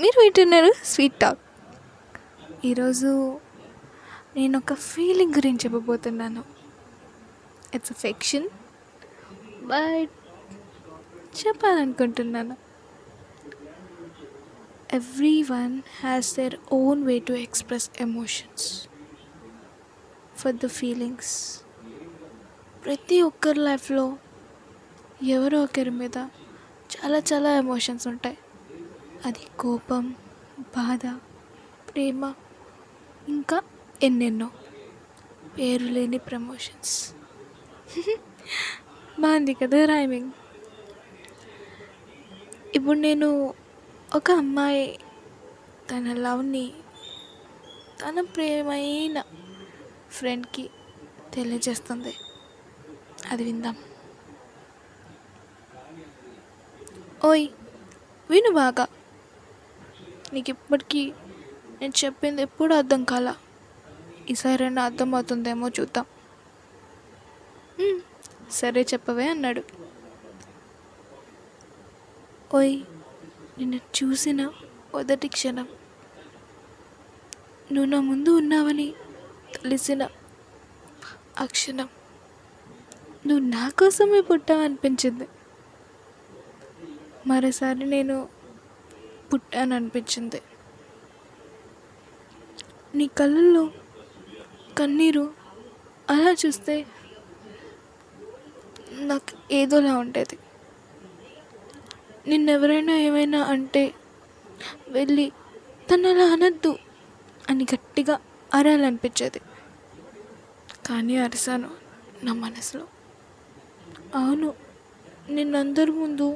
మీరు వింటున్నారు sweet talk ఈరోజు నేను ఒక ఫీలింగ్ గురించి చెప్పబోతున్నాను. ఇట్స్ అఫెక్షన్ బట్ చెప్పాలనుకుంటున్నాను. Everyone has their own way to express emotions for the feelings ప్రతి ఒక్కరి లైఫ్లో ఎవరో ఒకరి మీద చాలా చాలా ఎమోషన్స్ ఉంటాయి. అది కోపం బాధ ప్రేమ ఇంకా ఎన్నెన్నో పేరు లేని ప్రమోషన్స్. బాగుంది కదా రైమింగ్. ఇప్పుడు నేను ఒక అమ్మాయి తన లవ్ని తన ప్రేమైన ఫ్రెండ్కి తెలియజేస్తుంది. అది విందాం. ఓయ్ విను బాగా. నీకు ఇప్పటికీ నేను చెప్పింది ఎప్పుడు అర్థం కాల. ఈసారైనా అర్థమవుతుందేమో చూద్దాం. సరే చెప్పవే అన్నాడు. ఓయ్ నిన్ను చూసిన మొదటి క్షణం. నువ్వు నా ముందు ఉన్నావని తెలిసిన ఆ క్షణం నువ్వు నా కోసమే పుట్టావనిపించింది. మరోసారి నేను పుట్టాను అనిపించింది నీ కళ్ళల్లో కన్నీరు అలా చూస్తే నాకు ఏదోలా ఉండేది. నిన్నెవరైనా ఏమైనా అంటే వెళ్ళి తను అలా అనద్దు అని గట్టిగా అరాలనిపించేది. కానీ అరిసాను నా మనసులో. అవును నిన్నందరి ముందు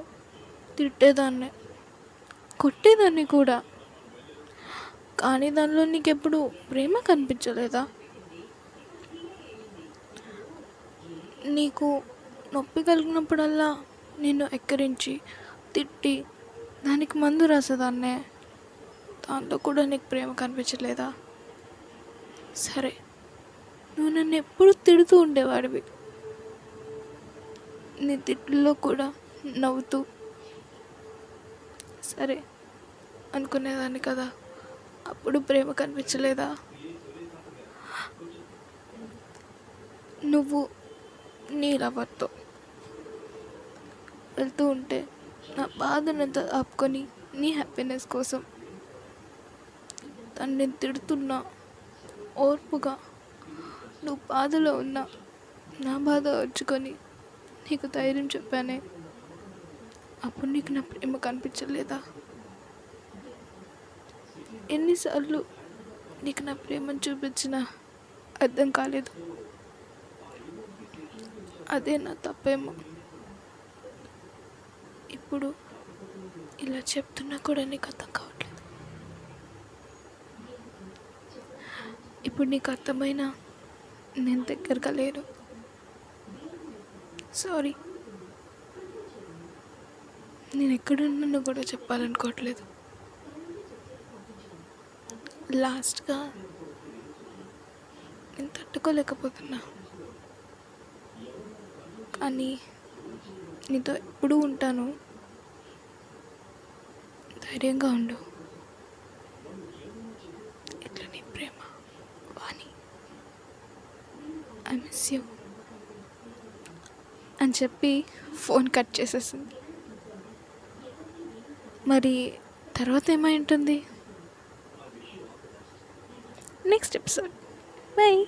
తిట్టేదాన్ని. కొట్టేదాన్ని కూడా. కానీ దానిలో నీకెప్పుడు ప్రేమ కనిపించలేదా? నీకు నొప్పి కలిగినప్పుడల్లా నిన్ను ఎక్కరించి తిట్టి దానికి మందు రాసేదాన్నే? దాంతో కూడా నీకు ప్రేమ కనిపించలేదా? సరే నువ్వు నన్ను ఎప్పుడు తిడుతూ ఉండేవాడివి. నీ తిట్టుల్లో కూడా నవ్వుతూ. సరే అనుకునేదాన్ని కదా. అప్పుడు ప్రేమ కనిపించలేదా? నువ్వు నీ లవర్తో వెళ్తూ ఉంటే నా బాధనంతా ఆపుకొని నీ హ్యాపీనెస్ కోసం తను నేను తిడుతున్నా ఓర్పుగా నువ్వు బాధలో ఉన్నా నా బాధ వచ్చుకొని నీకు ధైర్యం చెప్పానే అప్పుడు నీకు నా ప్రేమ కనిపించలేదా? ఎన్నిసార్లు నీకు నా ప్రేమను చూపించినా అర్థం కాలేదు. అదే నా తప్పేమో. ఇప్పుడు ఇలా చెప్తున్నా కూడా నీకు అర్థం కావట్లేదు. ఇప్పుడు నీకు అర్థమైనా నేను దగ్గరగా లేను. సారీ నేను ఎక్కడున్నానో కూడా చెప్పాలనుకోవట్లేదు. లాస్ట్గా నేను తట్టుకోలేకపోతున్నా. కానీ నీతో ఎప్పుడూ ఉంటాను. ధైర్యంగా ఉండు. ఇట్లా నీ ప్రేమ వాణి ఐ మిస్ యూ అని చెప్పి ఫోన్ కట్ చేసేసింది. మరి తర్వాత ఏమై ఉంటుంది next episode. Bye.